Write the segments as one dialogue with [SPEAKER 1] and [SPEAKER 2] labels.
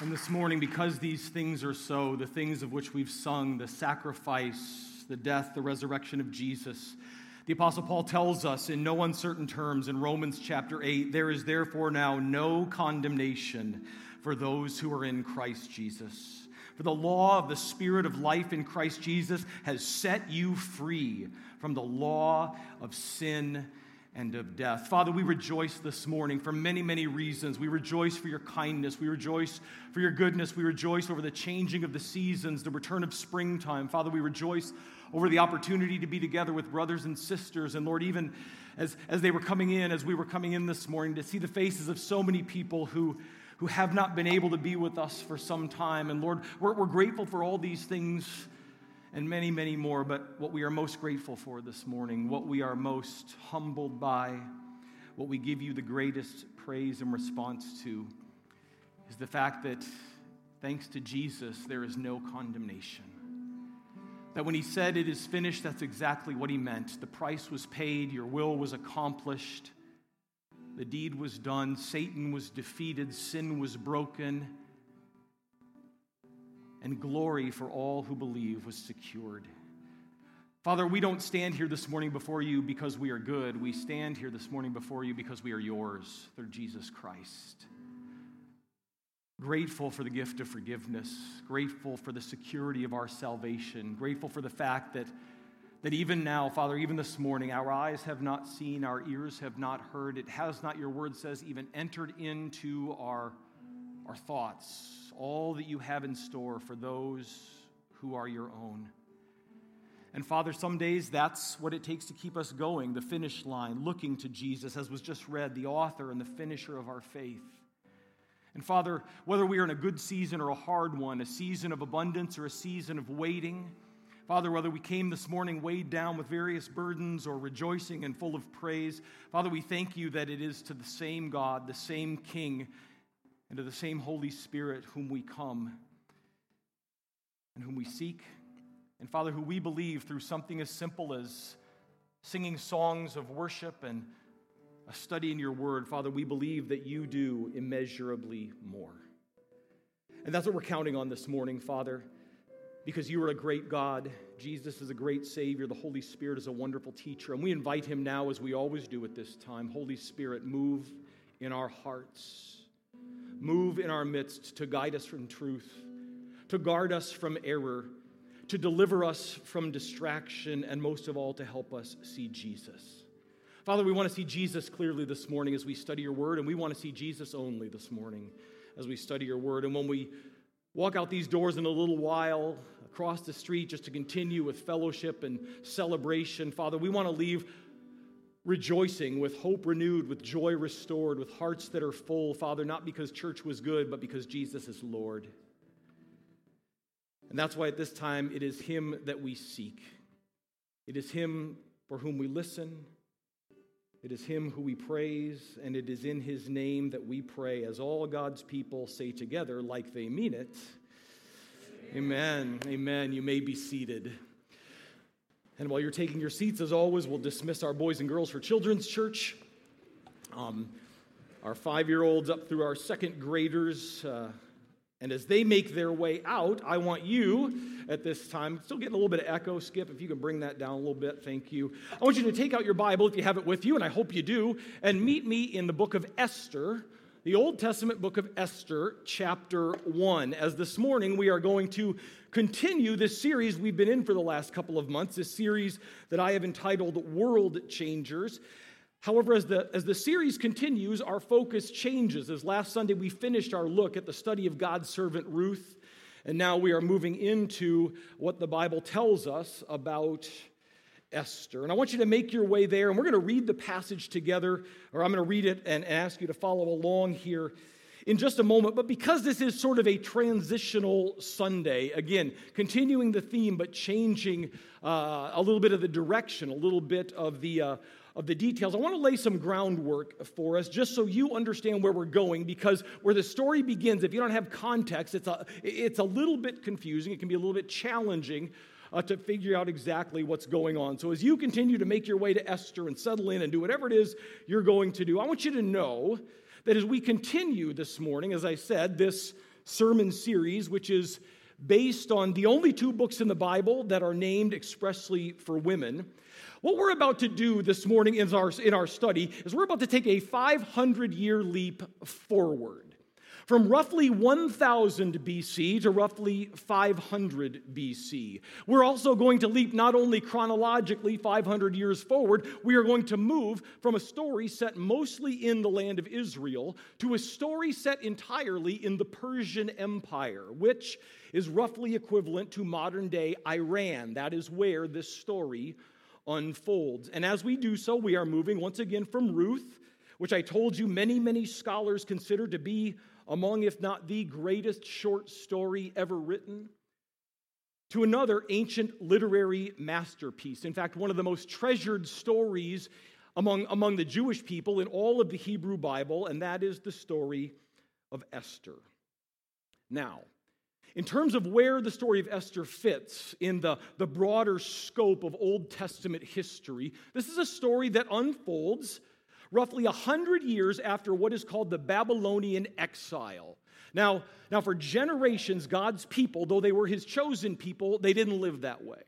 [SPEAKER 1] And this morning, because these things are so, the things of which we've sung, the sacrifice, the death, the resurrection of Jesus, the Apostle Paul tells us in no uncertain terms in Romans chapter 8 there is therefore now no condemnation for those who are in Christ Jesus. For the law of the Spirit of life in Christ Jesus has set you free from the law of sin and of death. Father, we rejoice this morning for many, many reasons. We rejoice for your kindness. We rejoice for your goodness. We rejoice over the changing of the seasons, the return of springtime. Father, we rejoice over the opportunity to be together with brothers and sisters. And Lord, even as, as they were coming in, as we were coming in this morning, to see the faces of so many people who, who have not been able to be with us for some time. And Lord, we're, we're grateful for all these things and many, many more. But what we are most grateful for this morning, what we are most humbled by, what we give you the greatest praise and response to, is the fact that thanks to Jesus, there is no condemnation. That when he said it is finished, that's exactly what he meant. The price was paid, your will was accomplished, the deed was done, Satan was defeated, sin was broken and glory for all who believe was secured. Father, we don't stand here this morning before you because we are good. We stand here this morning before you because we are yours through Jesus Christ. Grateful for the gift of forgiveness, grateful for the security of our salvation, grateful for the fact that, that even now, Father, even this morning, our eyes have not seen, our ears have not heard, it has not, your word says, even entered into our, our thoughts all that you have in store for those who are your own. And Father, some days that's what it takes to keep us going, the finish line, looking to Jesus, as was just read, the author and the finisher of our faith. And Father, whether we are in a good season or a hard one, a season of abundance or a season of waiting, Father, whether we came this morning weighed down with various burdens or rejoicing and full of praise, Father, we thank you that it is to the same God, the same King, and to the same Holy Spirit whom we come and whom we seek. And Father, who we believe through something as simple as singing songs of worship and a study in your word, Father, we believe that you do immeasurably more. And that's what we're counting on this morning, Father, because you are a great God. Jesus is a great Savior. The Holy Spirit is a wonderful teacher. And we invite him now, as we always do at this time Holy Spirit, move in our hearts move in our midst to guide us from truth, to guard us from error, to deliver us from distraction, and most of all, to help us see Jesus. Father, we want to see Jesus clearly this morning as we study your word, and we want to see Jesus only this morning as we study your word. And when we walk out these doors in a little while, across the street, just to continue with fellowship and celebration, Father, we want to leave rejoicing, with hope renewed, with joy restored, with hearts that are full, Father, not because church was good, but because Jesus is Lord. And that's why at this time it is Him that we seek. It is Him for whom we listen. It is Him who we praise, and it is in His name that we pray, as all God's people say together, like they mean it. Amen. Amen. Amen. You may be seated. And while you're taking your seats, as always, we'll dismiss our boys and girls for Children's Church. Um, our five year olds up through our second graders. Uh, and as they make their way out, I want you at this time, still getting a little bit of echo, Skip, if you can bring that down a little bit, thank you. I want you to take out your Bible if you have it with you, and I hope you do, and meet me in the book of Esther, the Old Testament book of Esther, chapter 1. As this morning we are going to continue this series we've been in for the last couple of months, this series that I have entitled World Changers. However, as the, as the series continues, our focus changes. As last Sunday we finished our look at the study of God's servant Ruth, and now we are moving into what the Bible tells us about Esther. And I want you to make your way there, and we're going to read the passage together, or I'm going to read it and ask you to follow along here in just a moment. But because this is sort of a transitional Sunday, again, continuing the theme, but changing uh, a little bit of the direction, a little bit of the. Uh, of the details, I want to lay some groundwork for us just so you understand where we're going because where the story begins, if you don't have context, it's a, it's a little bit confusing. It can be a little bit challenging uh, to figure out exactly what's going on. So, as you continue to make your way to Esther and settle in and do whatever it is you're going to do, I want you to know that as we continue this morning, as I said, this sermon series, which is based on the only two books in the Bible that are named expressly for women. What we're about to do this morning in our, in our study is we're about to take a 500 year leap forward. From roughly 1000 BC to roughly 500 BC. We're also going to leap not only chronologically 500 years forward, we are going to move from a story set mostly in the land of Israel to a story set entirely in the Persian Empire, which is roughly equivalent to modern day Iran. That is where this story unfolds. And as we do so, we are moving once again from Ruth, which I told you many, many scholars consider to be among, if not the greatest short story ever written, to another ancient literary masterpiece. In fact, one of the most treasured stories among, among the Jewish people in all of the Hebrew Bible, and that is the story of Esther. Now, in terms of where the story of Esther fits in the, the broader scope of Old Testament history, this is a story that unfolds roughly 100 years after what is called the Babylonian exile. Now, now, for generations, God's people, though they were his chosen people, they didn't live that way.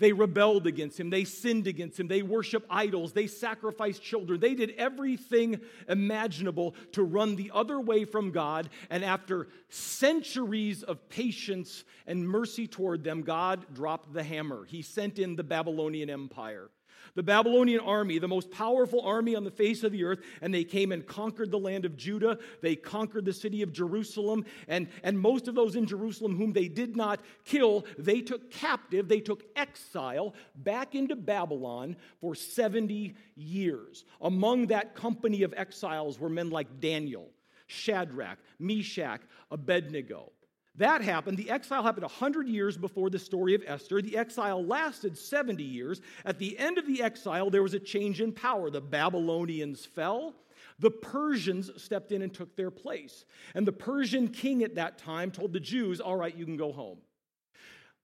[SPEAKER 1] They rebelled against him. They sinned against him. They worshiped idols. They sacrificed children. They did everything imaginable to run the other way from God. And after centuries of patience and mercy toward them, God dropped the hammer. He sent in the Babylonian Empire the Babylonian army, the most powerful army on the face of the earth, and they came and conquered the land of Judah. They conquered the city of Jerusalem, and, and most of those in Jerusalem whom they did not kill, they took captive, they took exile back into Babylon for 70 years. Among that company of exiles were men like Daniel, Shadrach, Meshach, Abednego. That happened. The exile happened 100 years before the story of Esther. The exile lasted 70 years. At the end of the exile, there was a change in power. The Babylonians fell. The Persians stepped in and took their place. And the Persian king at that time told the Jews, All right, you can go home.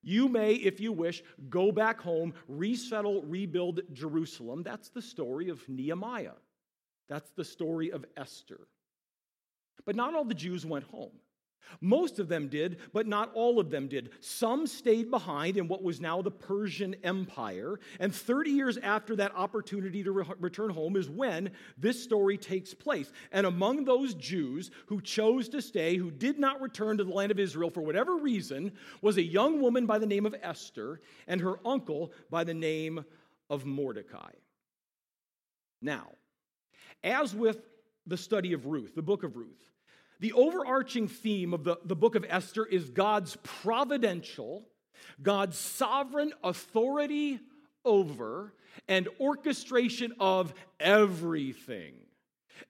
[SPEAKER 1] You may, if you wish, go back home, resettle, rebuild Jerusalem. That's the story of Nehemiah. That's the story of Esther. But not all the Jews went home. Most of them did, but not all of them did. Some stayed behind in what was now the Persian Empire. And 30 years after that opportunity to re- return home is when this story takes place. And among those Jews who chose to stay, who did not return to the land of Israel for whatever reason, was a young woman by the name of Esther and her uncle by the name of Mordecai. Now, as with the study of Ruth, the book of Ruth, the overarching theme of the, the book of Esther is God's providential, God's sovereign authority over and orchestration of everything.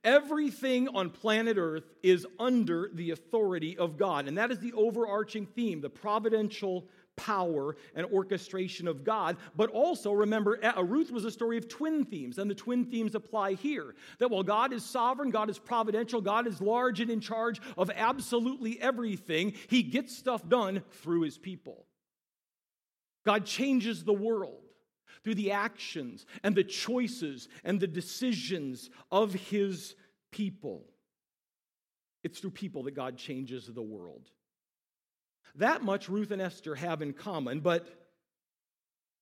[SPEAKER 1] Everything on planet Earth is under the authority of God. And that is the overarching theme the providential power and orchestration of God. But also remember, uh, uh, Ruth was a story of twin themes, and the twin themes apply here. That while God is sovereign, God is providential, God is large and in charge of absolutely everything, He gets stuff done through His people. God changes the world through the actions and the choices and the decisions of His people. It's through people that God changes the world. That much Ruth and Esther have in common, but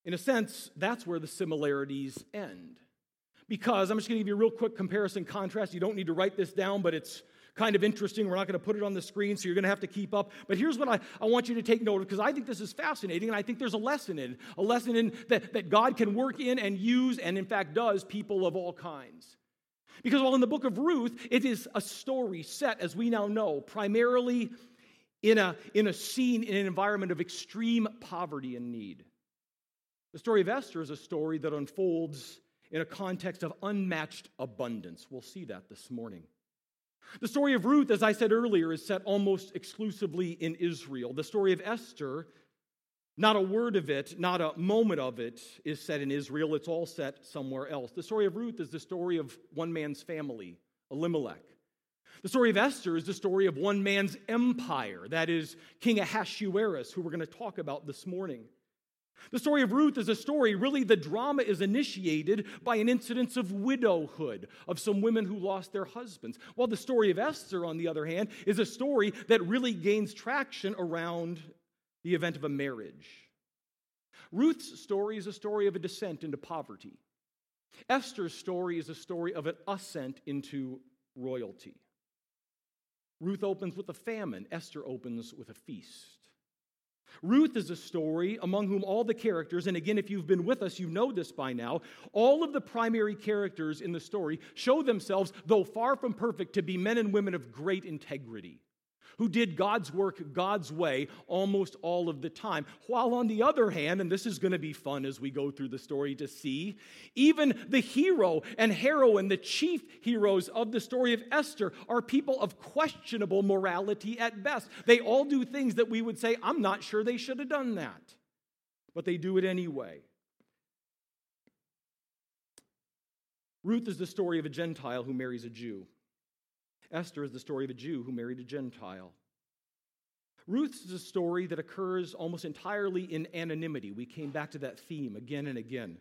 [SPEAKER 1] in a sense, that's where the similarities end. Because I'm just going to give you a real quick comparison contrast. You don't need to write this down, but it's kind of interesting. We're not going to put it on the screen, so you're going to have to keep up. But here's what I, I want you to take note of, because I think this is fascinating, and I think there's a lesson in it. a lesson in that, that God can work in and use, and in fact does, people of all kinds. Because while in the book of Ruth, it is a story set, as we now know, primarily in a, in a scene, in an environment of extreme poverty and need. The story of Esther is a story that unfolds in a context of unmatched abundance. We'll see that this morning. The story of Ruth, as I said earlier, is set almost exclusively in Israel. The story of Esther, not a word of it, not a moment of it, is set in Israel. It's all set somewhere else. The story of Ruth is the story of one man's family, Elimelech. The story of Esther is the story of one man's empire, that is, King Ahasuerus, who we're going to talk about this morning. The story of Ruth is a story, really, the drama is initiated by an incidence of widowhood of some women who lost their husbands. While the story of Esther, on the other hand, is a story that really gains traction around the event of a marriage. Ruth's story is a story of a descent into poverty. Esther's story is a story of an ascent into royalty. Ruth opens with a famine, Esther opens with a feast. Ruth is a story among whom all the characters, and again, if you've been with us, you know this by now, all of the primary characters in the story show themselves, though far from perfect, to be men and women of great integrity who did God's work God's way almost all of the time. While on the other hand, and this is going to be fun as we go through the story to see, even the hero and heroine, the chief heroes of the story of Esther, are people of questionable morality at best. They all do things that we would say, I'm not sure they should have done that. But they do it anyway. Ruth is the story of a Gentile who marries a Jew. Esther is the story of a Jew who married a Gentile. Ruth is a story that occurs almost entirely in anonymity. We came back to that theme again and again.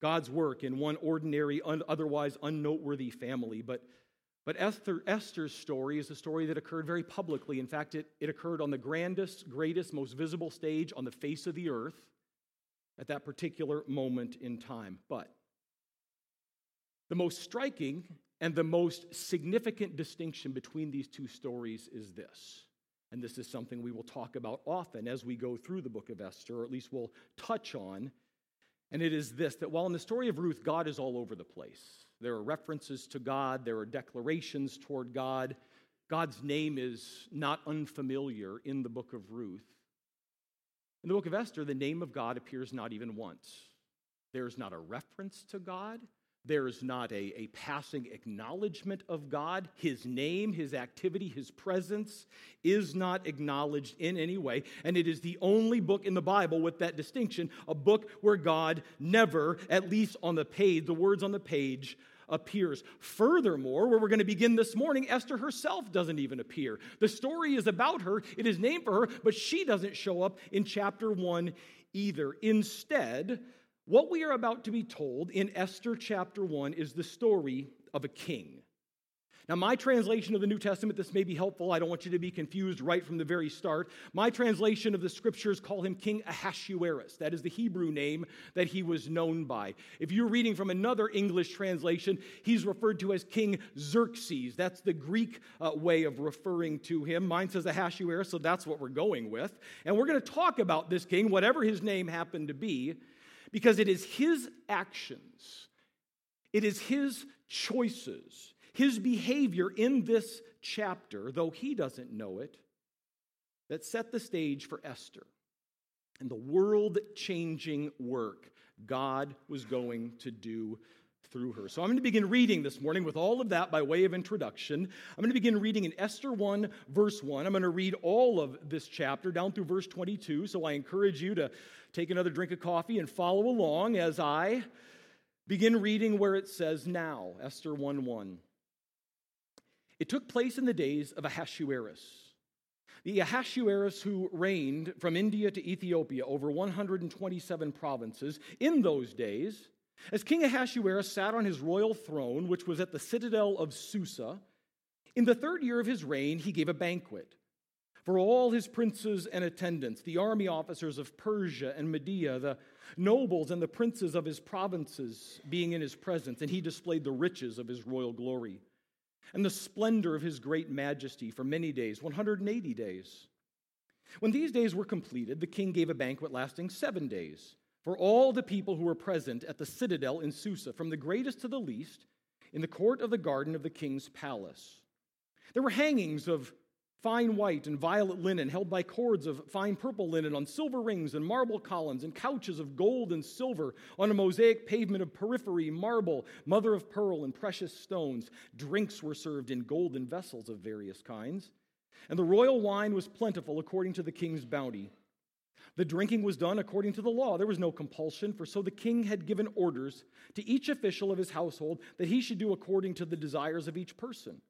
[SPEAKER 1] God's work in one ordinary, un- otherwise unnoteworthy family. But, but Esther, Esther's story is a story that occurred very publicly. In fact, it, it occurred on the grandest, greatest, most visible stage on the face of the earth at that particular moment in time. But the most striking and the most significant distinction between these two stories is this. And this is something we will talk about often as we go through the book of Esther, or at least we'll touch on. And it is this that while in the story of Ruth, God is all over the place, there are references to God, there are declarations toward God. God's name is not unfamiliar in the book of Ruth. In the book of Esther, the name of God appears not even once. There's not a reference to God. There's not a, a passing acknowledgement of God. His name, his activity, his presence is not acknowledged in any way. And it is the only book in the Bible with that distinction a book where God never, at least on the page, the words on the page, appears. Furthermore, where we're going to begin this morning, Esther herself doesn't even appear. The story is about her, it is named for her, but she doesn't show up in chapter 1 either. Instead, what we are about to be told in Esther chapter 1 is the story of a king. Now, my translation of the New Testament, this may be helpful. I don't want you to be confused right from the very start. My translation of the scriptures call him King Ahasuerus. That is the Hebrew name that he was known by. If you're reading from another English translation, he's referred to as King Xerxes. That's the Greek uh, way of referring to him. Mine says Ahasuerus, so that's what we're going with. And we're going to talk about this king, whatever his name happened to be because it is his actions, it is his choices, his behavior in this chapter, though he doesn't know it, that set the stage for Esther and the world changing work God was going to do through her. So I'm going to begin reading this morning with all of that by way of introduction. I'm going to begin reading in Esther 1, verse 1. I'm going to read all of this chapter down through verse 22. So I encourage you to take another drink of coffee and follow along as I begin reading where it says now, Esther 1 1. It took place in the days of Ahasuerus. The Ahasuerus who reigned from India to Ethiopia over 127 provinces in those days as King Ahasuerus sat on his royal throne, which was at the citadel of Susa, in the third year of his reign, he gave a banquet for all his princes and attendants, the army officers of Persia and Media, the nobles and the princes of his provinces being in his presence, and he displayed the riches of his royal glory and the splendor of his great majesty for many days, 180 days. When these days were completed, the king gave a banquet lasting seven days for all the people who were present at the citadel in Susa, from the greatest to the least, in the court of the garden of the king's palace. There were hangings of fine white and violet linen held by cords of fine purple linen on silver rings and marble columns, and couches of gold and silver on a mosaic pavement of porphyry, marble, mother of pearl, and precious stones. Drinks were served in golden vessels of various kinds. And the royal wine was plentiful according to the king's bounty. The drinking was done according to the law. There was no compulsion, for so the king had given orders to each official of his household that he should do according to the desires of each person.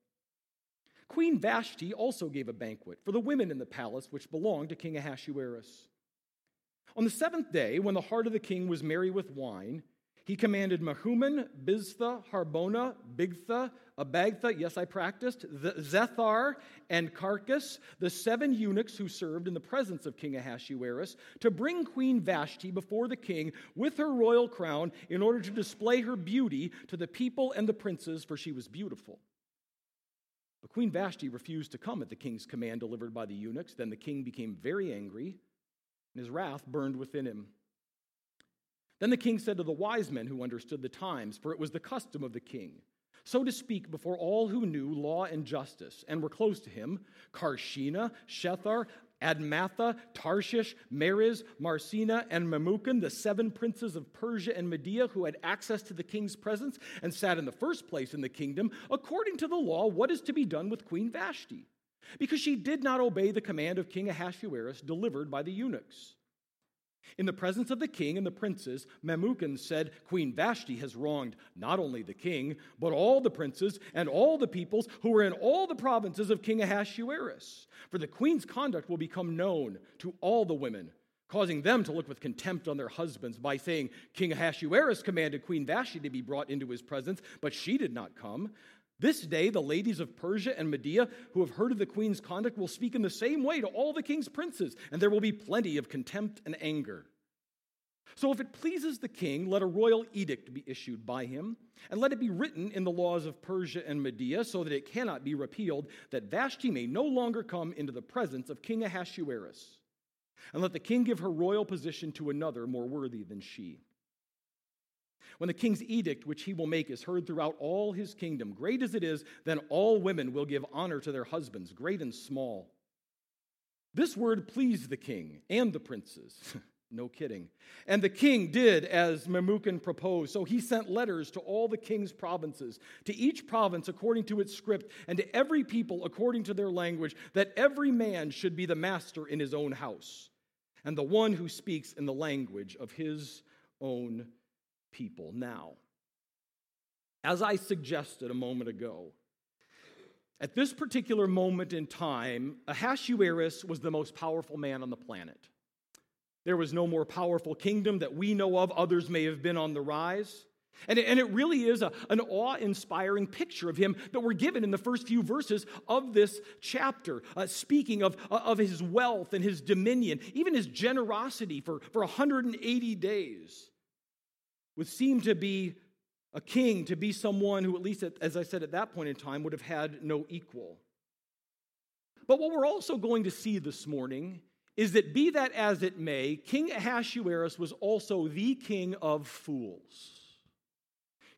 [SPEAKER 1] Queen Vashti also gave a banquet for the women in the palace which belonged to King Ahasuerus. On the seventh day, when the heart of the king was merry with wine, he commanded Mehuman, Biztha, Harbona, Bigtha, Abagtha, yes, I practiced, Zethar, and Carkas, the seven eunuchs who served in the presence of King Ahasuerus, to bring Queen Vashti before the king with her royal crown in order to display her beauty to the people and the princes, for she was beautiful. But Queen Vashti refused to come at the king's command delivered by the eunuchs. Then the king became very angry, and his wrath burned within him. Then the king said to the wise men who understood the times, for it was the custom of the king, so to speak before all who knew law and justice and were close to him Carshena, Shethar, Admatha, Tarshish, Meres, Marsena, and Memucan, the seven princes of Persia and Media who had access to the king's presence and sat in the first place in the kingdom, according to the law, what is to be done with Queen Vashti? Because she did not obey the command of King Ahasuerus delivered by the eunuchs. In the presence of the king and the princes, Memucan said, Queen Vashti has wronged not only the king, but all the princes and all the peoples who were in all the provinces of King Ahasuerus. For the queen's conduct will become known to all the women, causing them to look with contempt on their husbands by saying, King Ahasuerus commanded Queen Vashti to be brought into his presence, but she did not come. This day, the ladies of Persia and Media who have heard of the queen's conduct will speak in the same way to all the king's princes, and there will be plenty of contempt and anger. So, if it pleases the king, let a royal edict be issued by him, and let it be written in the laws of Persia and Media, so that it cannot be repealed, that Vashti may no longer come into the presence of King Ahasuerus. And let the king give her royal position to another more worthy than she. When the king's edict, which he will make, is heard throughout all his kingdom, great as it is, then all women will give honor to their husbands, great and small. This word pleased the king and the princes. no kidding. And the king did as Memucan proposed. So he sent letters to all the king's provinces, to each province according to its script, and to every people according to their language, that every man should be the master in his own house, and the one who speaks in the language of his own people now. As I suggested a moment ago, at this particular moment in time, Ahasuerus was the most powerful man on the planet. There was no more powerful kingdom that we know of, others may have been on the rise. And it, and it really is a, an awe inspiring picture of him that we're given in the first few verses of this chapter, uh, speaking of, uh, of his wealth and his dominion, even his generosity for, for 180 days would seem to be a king, to be someone who, at least as I said at that point in time, would have had no equal. But what we're also going to see this morning is that, be that as it may, King Ahasuerus was also the king of fools.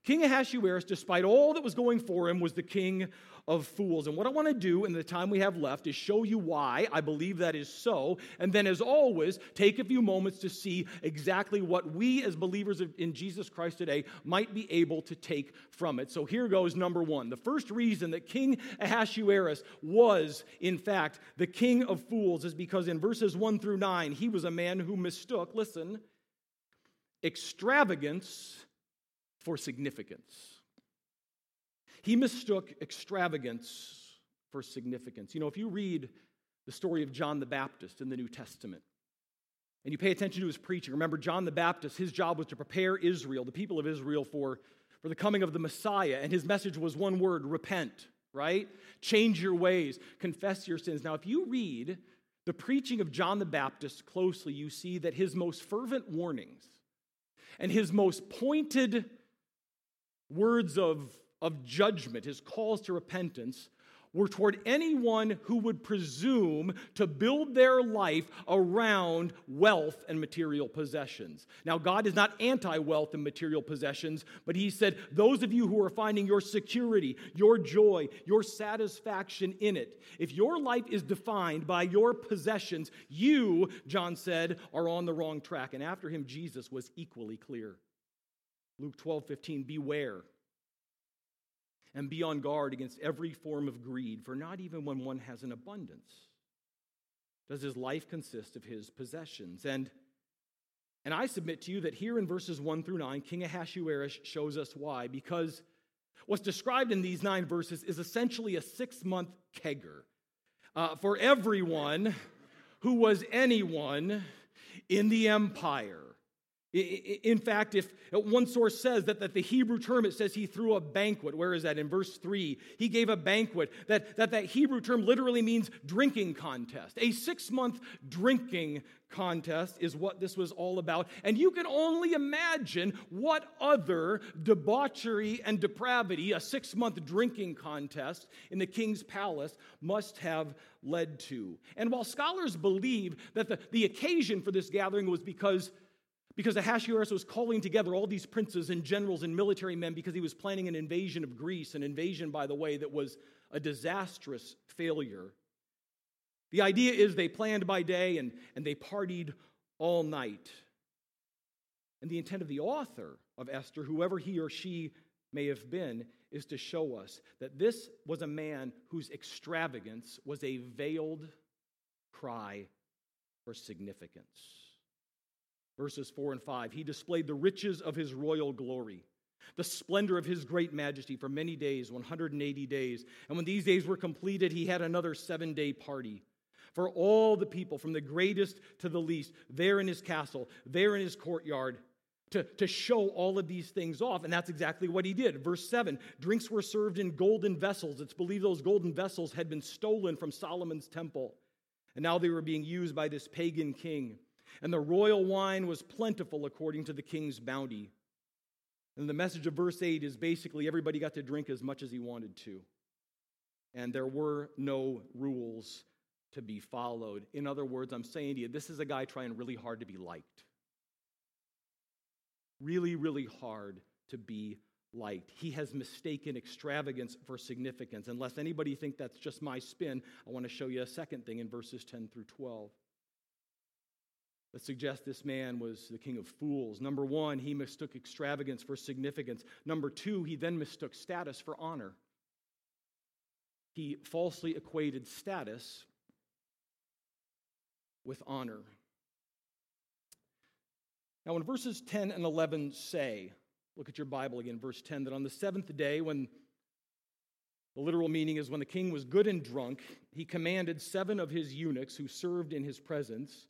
[SPEAKER 1] King Ahasuerus, despite all that was going for him, was the king of fools. And what I want to do in the time we have left is show you why I believe that is so. And then, as always, take a few moments to see exactly what we as believers in Jesus Christ today might be able to take from it. So here goes number one. The first reason that King Ahasuerus was, in fact, the king of fools is because in verses one through nine, he was a man who mistook, listen, extravagance for significance. He mistook extravagance for significance. You know, if you read the story of John the Baptist in the New Testament, and you pay attention to his preaching, remember John the Baptist, his job was to prepare Israel, the people of Israel, for, for the coming of the Messiah. And his message was one word repent, right? Change your ways, confess your sins. Now, if you read the preaching of John the Baptist closely, you see that his most fervent warnings and his most pointed words of of judgment, his calls to repentance, were toward anyone who would presume to build their life around wealth and material possessions. Now, God is not anti wealth and material possessions, but He said, Those of you who are finding your security, your joy, your satisfaction in it, if your life is defined by your possessions, you, John said, are on the wrong track. And after him, Jesus was equally clear. Luke 12, 15, beware and be on guard against every form of greed, for not even when one has an abundance does his life consist of his possessions. And, and I submit to you that here in verses 1 through 9, King Ahasuerus shows us why, because what's described in these nine verses is essentially a six month kegger uh, for everyone who was anyone in the empire. In fact, if uh, one source says that, that the Hebrew term, it says he threw a banquet. Where is that? In verse 3, he gave a banquet. That, that, that Hebrew term literally means drinking contest. A six month drinking contest is what this was all about. And you can only imagine what other debauchery and depravity a six month drinking contest in the king's palace must have led to. And while scholars believe that the, the occasion for this gathering was because because Ahasuerus was calling together all these princes and generals and military men because he was planning an invasion of Greece, an invasion, by the way, that was a disastrous failure. The idea is they planned by day and, and they partied all night. And the intent of the author of Esther, whoever he or she may have been, is to show us that this was a man whose extravagance was a veiled cry for significance verses 4 and 5. He displayed the riches of his royal glory, the splendor of his great majesty for many days, 180 days. And when these days were completed, he had another seven day party for all the people, from the greatest to the least, there in his castle, there in his courtyard. To, to show all of these things off. And that's exactly what he did. Verse 7 drinks were served in golden vessels. It's believed those golden vessels had been stolen from Solomon's temple. And now they were being used by this pagan king. And the royal wine was plentiful according to the king's bounty. And the message of verse 8 is basically everybody got to drink as much as he wanted to. And there were no rules to be followed. In other words, I'm saying to you, this is a guy trying really hard to be liked. Really, really hard to be liked. He has mistaken extravagance for significance. Unless anybody think that's just my spin, I want to show you a second thing in verses 10 through 12 that suggest this man was the king of fools. Number one, he mistook extravagance for significance. Number two, he then mistook status for honor. He falsely equated status with honor. Now, when verses 10 and 11 say, look at your Bible again, verse 10, that on the seventh day, when the literal meaning is when the king was good and drunk, he commanded seven of his eunuchs who served in his presence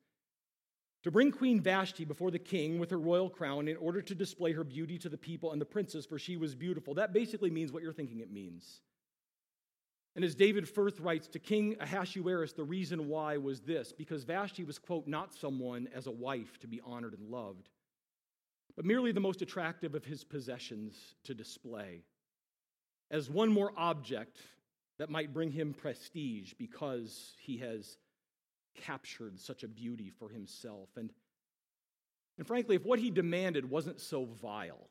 [SPEAKER 1] to bring Queen Vashti before the king with her royal crown in order to display her beauty to the people and the princes, for she was beautiful. That basically means what you're thinking it means. And as David Firth writes to King Ahasuerus, the reason why was this because Vashti was, quote, not someone as a wife to be honored and loved, but merely the most attractive of his possessions to display, as one more object that might bring him prestige because he has captured such a beauty for himself. And, and frankly, if what he demanded wasn't so vile,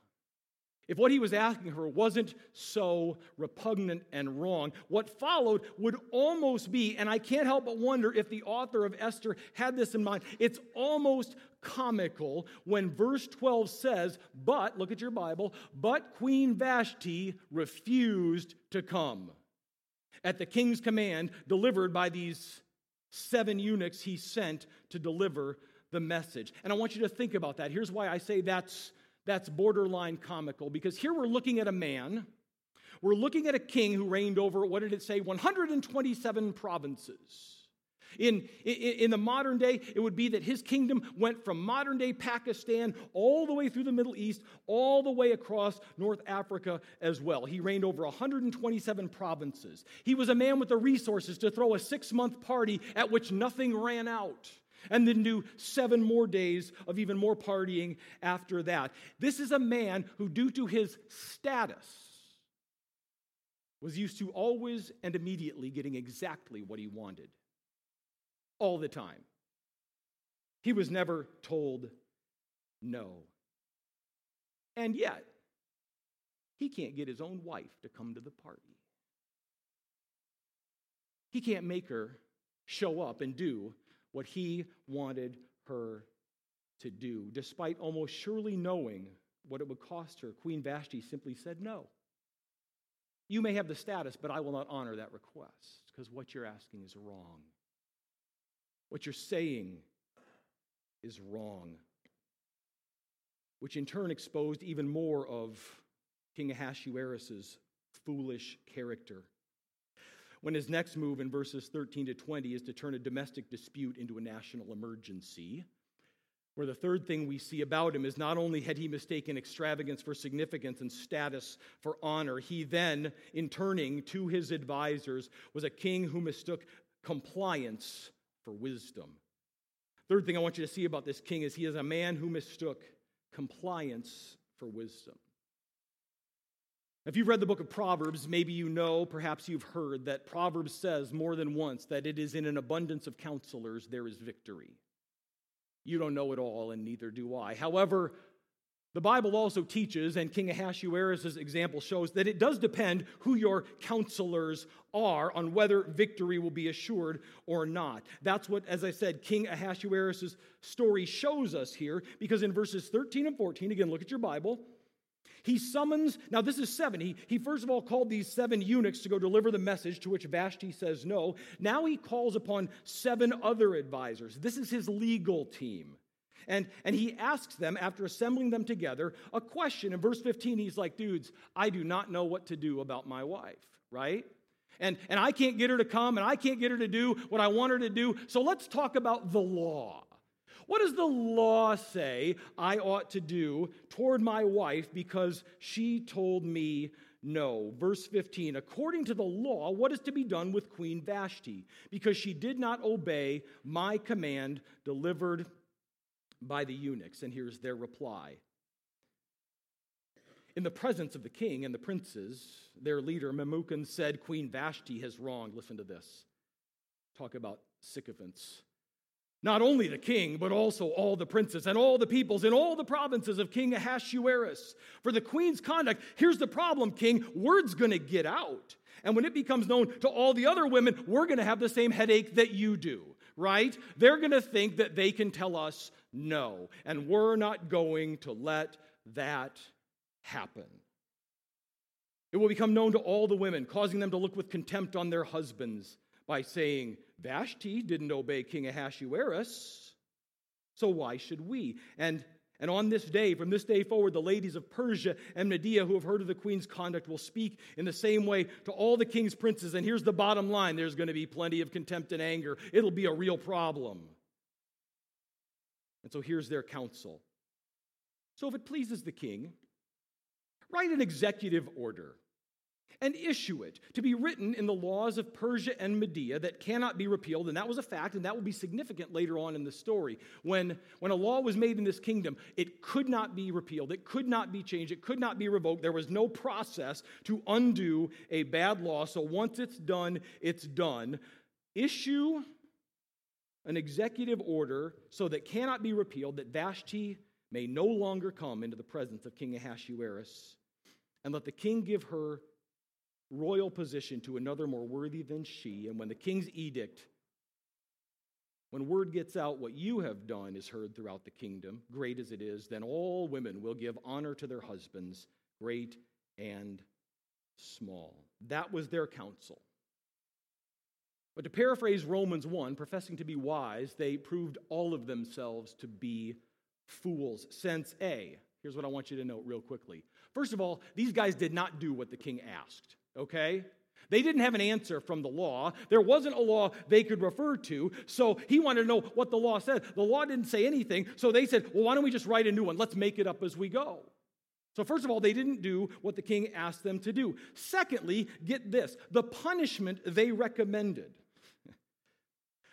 [SPEAKER 1] if what he was asking her wasn't so repugnant and wrong, what followed would almost be, and I can't help but wonder if the author of Esther had this in mind, it's almost comical when verse 12 says, But, look at your Bible, but Queen Vashti refused to come. At the king's command, delivered by these seven eunuchs he sent to deliver the message. And I want you to think about that. Here's why I say that's, that's borderline comical because here we're looking at a man, we're looking at a king who reigned over, what did it say, 127 provinces. In, in, in, the modern day, it would be that his kingdom went from modern day Pakistan all the way through the Middle East, all the way across North Africa as well. He reigned over 127 provinces. He was a man with the resources to throw a six month party at which nothing ran out. And then do seven more days of even more partying after that. This is a man who, due to his status, was used to always and immediately getting exactly what he wanted all the time. He was hmm. never told no. And yet, he can't get his own wife to come to the party. He can't make her show up and do what he wanted her to do. Despite almost surely knowing what it would cost her, Queen Vashti simply said no. You may have the status, but I will not honor that request because what you're asking is wrong. What you're saying is wrong, which in turn exposed even more of King Ahasuerus' foolish character. When his next move in verses 13 to 20 is to turn a domestic dispute into a national emergency, Where the third thing we see about him is not only had he mistaken extravagance for significance and status for honor, he then, in turning to his advisors, was a king who mistook compliance for wisdom. Third thing I want you to see about this king is he is a man who mistook compliance for wisdom. If you've read the book of Proverbs, maybe you know, perhaps you've heard, that Proverbs says more than once that it is in an abundance of counselors there is victory. You don't know it all, and neither do I. However, the Bible also teaches, and King Ahasuerus' example shows, that it does depend who your counselors are on whether victory will be assured or not. That's what, as I said, King Ahasuerus' story shows us here, because in verses 13 and 14, again, look at your Bible. He summons, now this is seven. He, he first of all called these seven eunuchs to go deliver the message, to which Vashti says no. Now he calls upon seven other advisors. This is his legal team. And, and he asks them, after assembling them together, a question. In verse 15, he's like, dudes, I do not know what to do about my wife, right? And, and I can't get her to come, and I can't get her to do what I want her to do. So let's talk about the law. What does the law say I ought to do toward my wife because she told me no? Verse 15 According to the law, what is to be done with Queen Vashti because she did not obey my command delivered by the eunuchs? And here's their reply. In the presence of the king and the princes, their leader Memucan said, Queen Vashti has wronged. Listen to this. Talk about sycophants. Not only the king, but also all the princes and all the peoples in all the provinces of King Ahasuerus. For the queen's conduct, here's the problem, king word's to get out. And when it becomes known to all the other women, we're to have the same headache that you do, right? They're to think that they can tell us no. And we're not going to let that happen. It will become known to all the women, causing them to look with contempt on their husbands by saying, Vashti didn't obey King Ahasuerus, so why should we? And, and on this day, from this day forward, the ladies of Persia and Media who have heard of the queen's conduct will speak in the same way to all the king's princes. And here's the bottom line there's going to be plenty of contempt and anger. It'll be a real problem. And so here's their counsel. So if it pleases the king, write an executive order and issue it to be written in the laws of Persia and Media that cannot be repealed. And that was a fact, and that will be significant later on in the story. When, when a law was made in this kingdom, it could not be repealed, it could not be changed, it could not be revoked. There was no process to undo a bad law. So once it's done, it's done. Issue an executive order so that cannot be repealed that Vashti may no longer come into the presence of King Ahasuerus, and let the king give her royal position to another more worthy than she. And when the king's edict, when word gets out what you have done is heard throughout the kingdom, great as it is, then all women will give honor to their husbands, great and small. That was their counsel. But to paraphrase Romans 1, professing to be wise, they proved all of themselves to be fools. Sense A. Here's what I want you to note real quickly. First of all, these guys did not do what the king asked okay? They didn't have an answer from the law. There wasn't a law they could refer to. So he wanted to know what the law said. The law didn't say anything. So they said, well, why don't we just write a new one? Let's make it up as we go. So, first of all, they didn't do what the king asked them to do. Secondly, get this the punishment they recommended.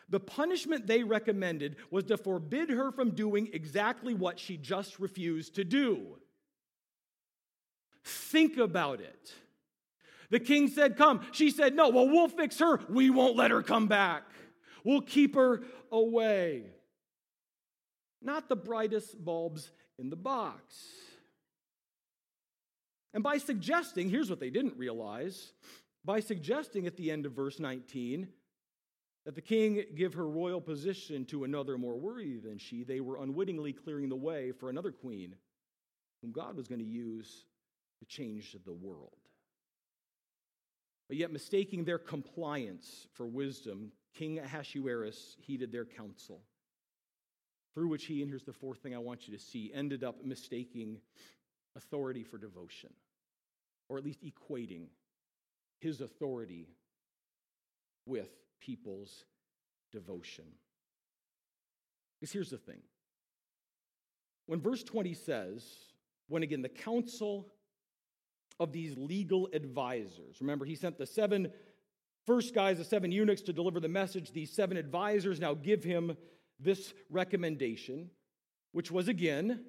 [SPEAKER 1] The punishment they recommended was to forbid her from doing exactly what she just refused to do. Think about it. The king said, Come. She said, No. Well, we'll fix her. We won't let her come back. We'll keep her away. Not the brightest bulbs in the box. And by suggesting, here's what they didn't realize by suggesting at the end of verse 19 that the king give her royal position to another more worthy than she, they were unwittingly clearing the way for another queen whom God was going to use to change the world. But yet, mistaking their compliance for wisdom, King Ahasuerus heeded their counsel, through which he, and here's the fourth thing I want you to see, ended up mistaking authority for devotion, or at least equating his authority with people's devotion. Because here's the thing when verse 20 says, when again the council of these legal advisors, remember, he sent the seven first guys, the seven eunuchs, to deliver the message. These seven advisors now give him this recommendation, which was again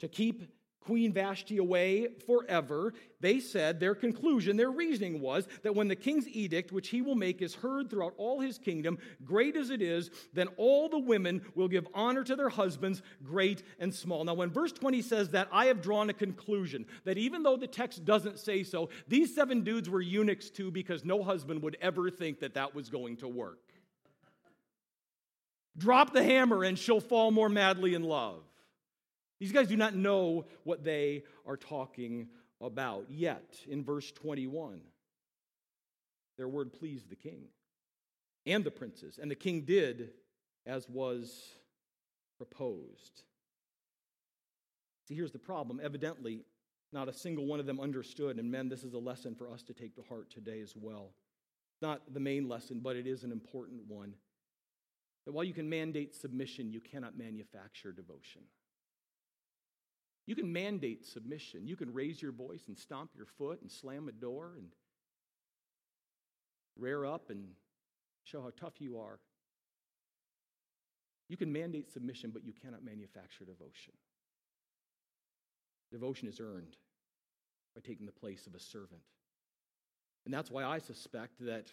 [SPEAKER 1] to keep Queen Vashti away forever. They said their conclusion, their reasoning was that when the king's edict, which he will make, is heard throughout all his kingdom, great as it is, then all the women will give honor to their husbands, great and small. Now, when verse 20 says that, I have drawn a conclusion that even though the text doesn't say so, these seven dudes were eunuchs too because no husband would ever think that that was going to work. Drop the hammer and she'll fall more madly in love. These guys do not know what they are talking about. Yet, in verse 21, their word pleased the king and the princes, and the king did as was proposed. See, here's the problem. Evidently, not a single one of them understood. And men, this is a lesson for us to take to heart today as well. Not the main lesson, but it is an important one. That while you can mandate submission, you cannot manufacture devotion. You can mandate submission. You can raise your voice and stomp your foot and slam a door and rear up and show how tough you are. You can mandate submission, but you cannot manufacture devotion. Devotion is earned by taking the place of a servant. And that's why I suspect that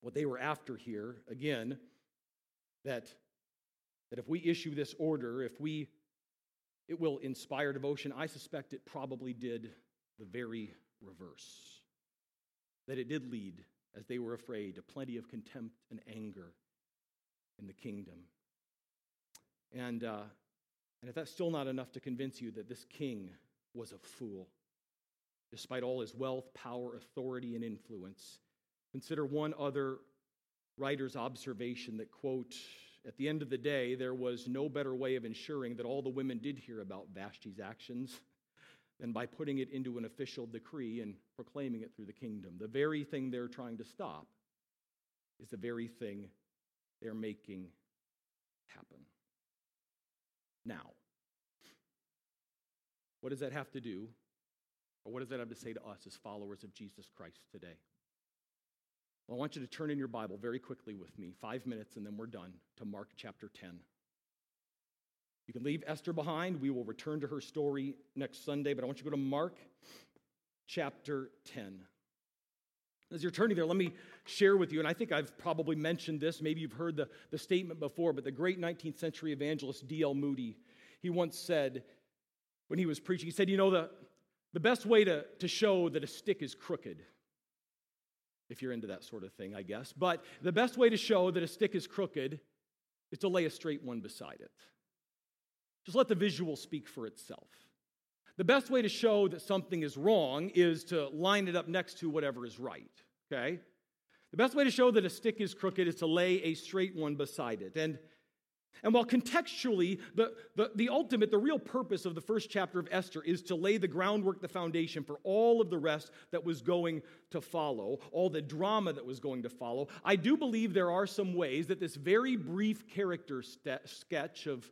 [SPEAKER 1] what they were after here, again, that, that if we issue this order, if we it will inspire devotion. I suspect it probably did the very reverse. That it did lead, as they were afraid, to plenty of contempt and anger in the kingdom. And, uh, and if that's still not enough to convince you that this king was a fool, despite all his wealth, power, authority, and influence, consider one other writer's observation that, quote, at the end of the day, there was no better way of ensuring that all the women did hear about Vashti's actions than by putting it into an official decree and proclaiming it through the kingdom. The very thing they're trying to stop is the very thing they're making happen. Now, what does that have to do, or what does that have to say to us as followers of Jesus Christ today? Well, I want you to turn in your Bible very quickly with me, five minutes, and then we're done, to Mark chapter 10. You can leave Esther behind. We will return to her story next Sunday, but I want you to go to Mark chapter 10. As you're turning there, let me share with you, and I think I've probably mentioned this, maybe you've heard the, the statement before, but the great 19th century evangelist D.L. Moody, he once said, when he was preaching, he said, You know, the, the best way to, to show that a stick is crooked if you're into that sort of thing, I guess. But the best way to show that a stick is crooked is to lay a straight one beside it. Just let the visual speak for itself. The best way to show that something is wrong is to line it up next to whatever is right, okay? The best way to show that a stick is crooked is to lay a straight one beside it. And and while contextually, the, the, the ultimate, the real purpose of the first chapter of Esther is to lay the groundwork, the foundation for all of the rest that was going to follow, all the drama that was going to follow, I do believe there are some ways that this very brief character sketch of,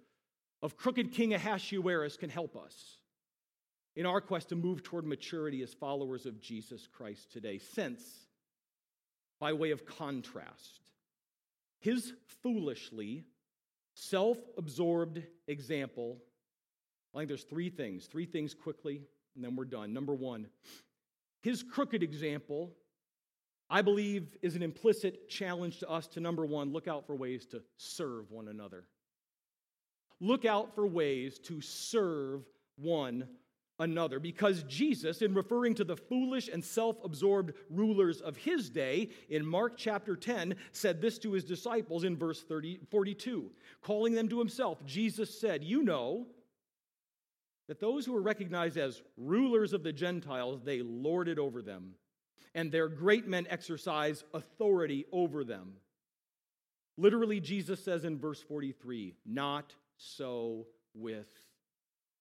[SPEAKER 1] of crooked King Ahasuerus can help us in our quest to move toward maturity as followers of Jesus Christ today. Since, by way of contrast, his foolishly self absorbed example. I think there's three things, three things quickly, and then we're done. Number one, his crooked example, I believe, is an implicit challenge to us to number one, look out for ways to serve one another. Look out for ways to serve one another. Because Jesus, in referring to the foolish and self absorbed rulers of his day, in Mark chapter 10, said this to his disciples in verse 30, 42. Calling them to himself, Jesus said, You know that those who are recognized as rulers of the Gentiles, they lord it over them, and their great men exercise authority over them. Literally, Jesus says in verse 43, Not so with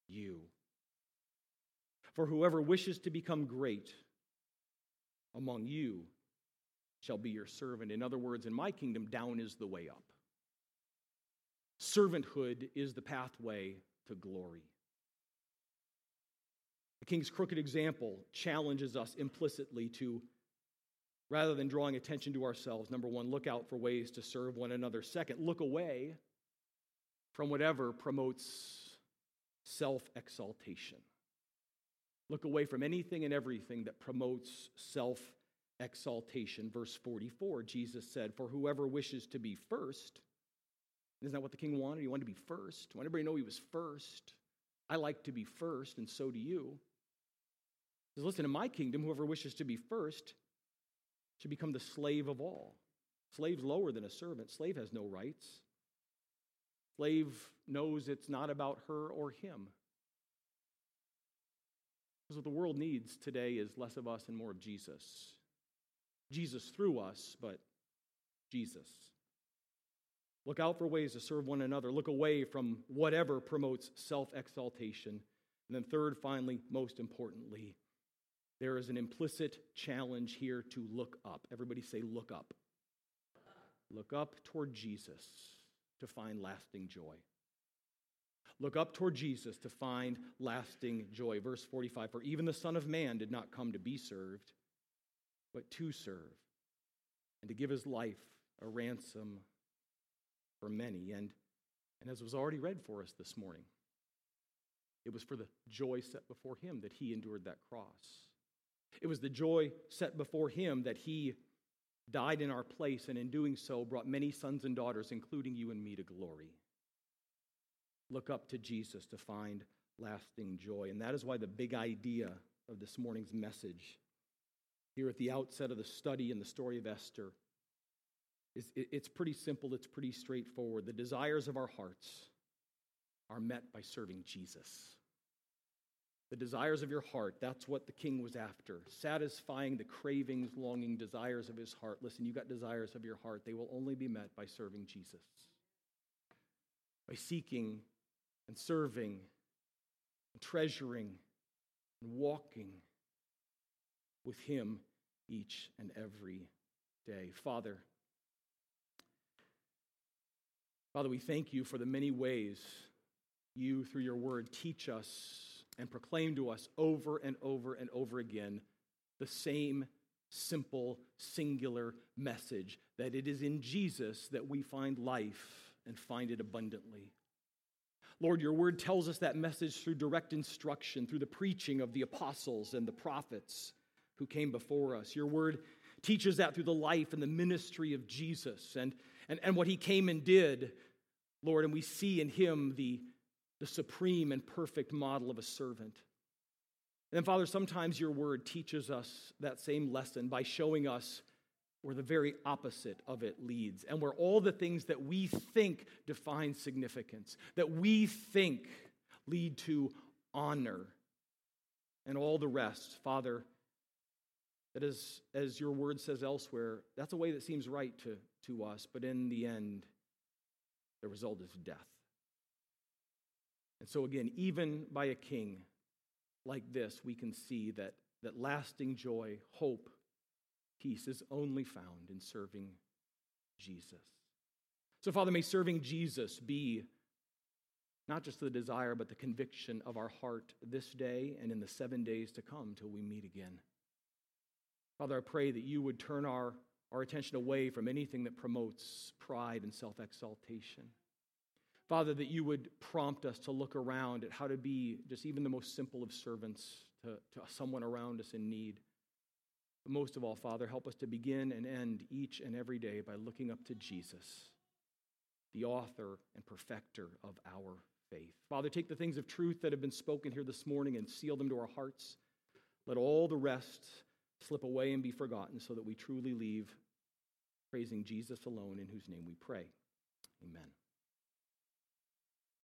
[SPEAKER 1] you. For whoever wishes to become great among you shall be your servant. In other words, in my kingdom, down is the way up. servanthood is the pathway to glory. The king's crooked example challenges us implicitly to, rather than drawing attention to ourselves, number one, look out for ways to serve one another. Second, look away from whatever promotes self exaltation. Look away from anything and everything that promotes self exaltation. Verse 44, Jesus said, For whoever wishes to be first, isn't that what the king wanted? He wanted to be first. Want everybody to know he was first. I like to be first, and so do you. He says, Listen, in my kingdom, whoever wishes to be first should become the slave of all. Slave's lower than a servant. Slave has no rights. Slave knows it's not about her or him. Because what the world needs today is less of us and more of Jesus. Jesus through us, but Jesus. Look out for ways to serve one another. Look away from whatever promotes self exaltation. And then, third, finally, most importantly, there is an implicit challenge here to look up. Everybody say, look up. Look up toward Jesus to find lasting joy. Look up toward Jesus to find lasting joy. Verse 45 For even the Son of Man did not come to be served, but to serve, and to give his life a ransom for many. And, and as was already read for us this morning, it was for the joy set before him that he endured that cross. It was the joy set before him that he died in our place, and in doing so, brought many sons and daughters, including you and me, to glory. Look up to Jesus to find lasting joy. And that is why the big idea of this morning's message, here at the outset of the study in the story of Esther, is it's pretty simple, it's pretty straightforward. The desires of our hearts are met by serving Jesus the desires of your heart. That's what the king was after, satisfying the cravings, longing, desires of his heart. Listen, you got desires of your heart. They will only be met by serving Jesus, by seeking and serving and treasuring and walking with him each and every day. Father, Father, we thank you for the many ways you, through your word, teach us and proclaim to us over and over and over again the same simple, singular message that it is in Jesus that we find life and find it abundantly. Lord, your word tells us that message through direct instruction, through the preaching of the apostles and the prophets who came before us. Your word teaches that through the life and the ministry of Jesus and, and, and what he came and did, Lord, and we see in him the the supreme and perfect model of a servant. And Father, sometimes your word teaches us that same lesson by showing us where the very opposite of it leads, and where all the things that we think define significance, that we think lead to honor, and all the rest, Father, that is, as your word says elsewhere, that's a way that seems right to, to us, but in the end, the result is death. And so, again, even by a king like this, we can see that, that lasting joy, hope, peace is only found in serving Jesus. So, Father, may serving Jesus be not just the desire, but the conviction of our heart this day and in the seven days to come till we meet again. Father, I pray that you would turn our, our attention away from anything that promotes pride and self exaltation. Father, that you would prompt us to look around at how to be just even the most simple of servants to, to someone around us in need. But most of all, Father, help us to begin and end each and every day by looking up to Jesus, the author and perfecter of our faith. Father, take the things of truth that have been spoken here this morning and seal them to our hearts. Let all the rest slip away and be forgotten so that we truly leave praising Jesus alone, in whose name we pray. Amen.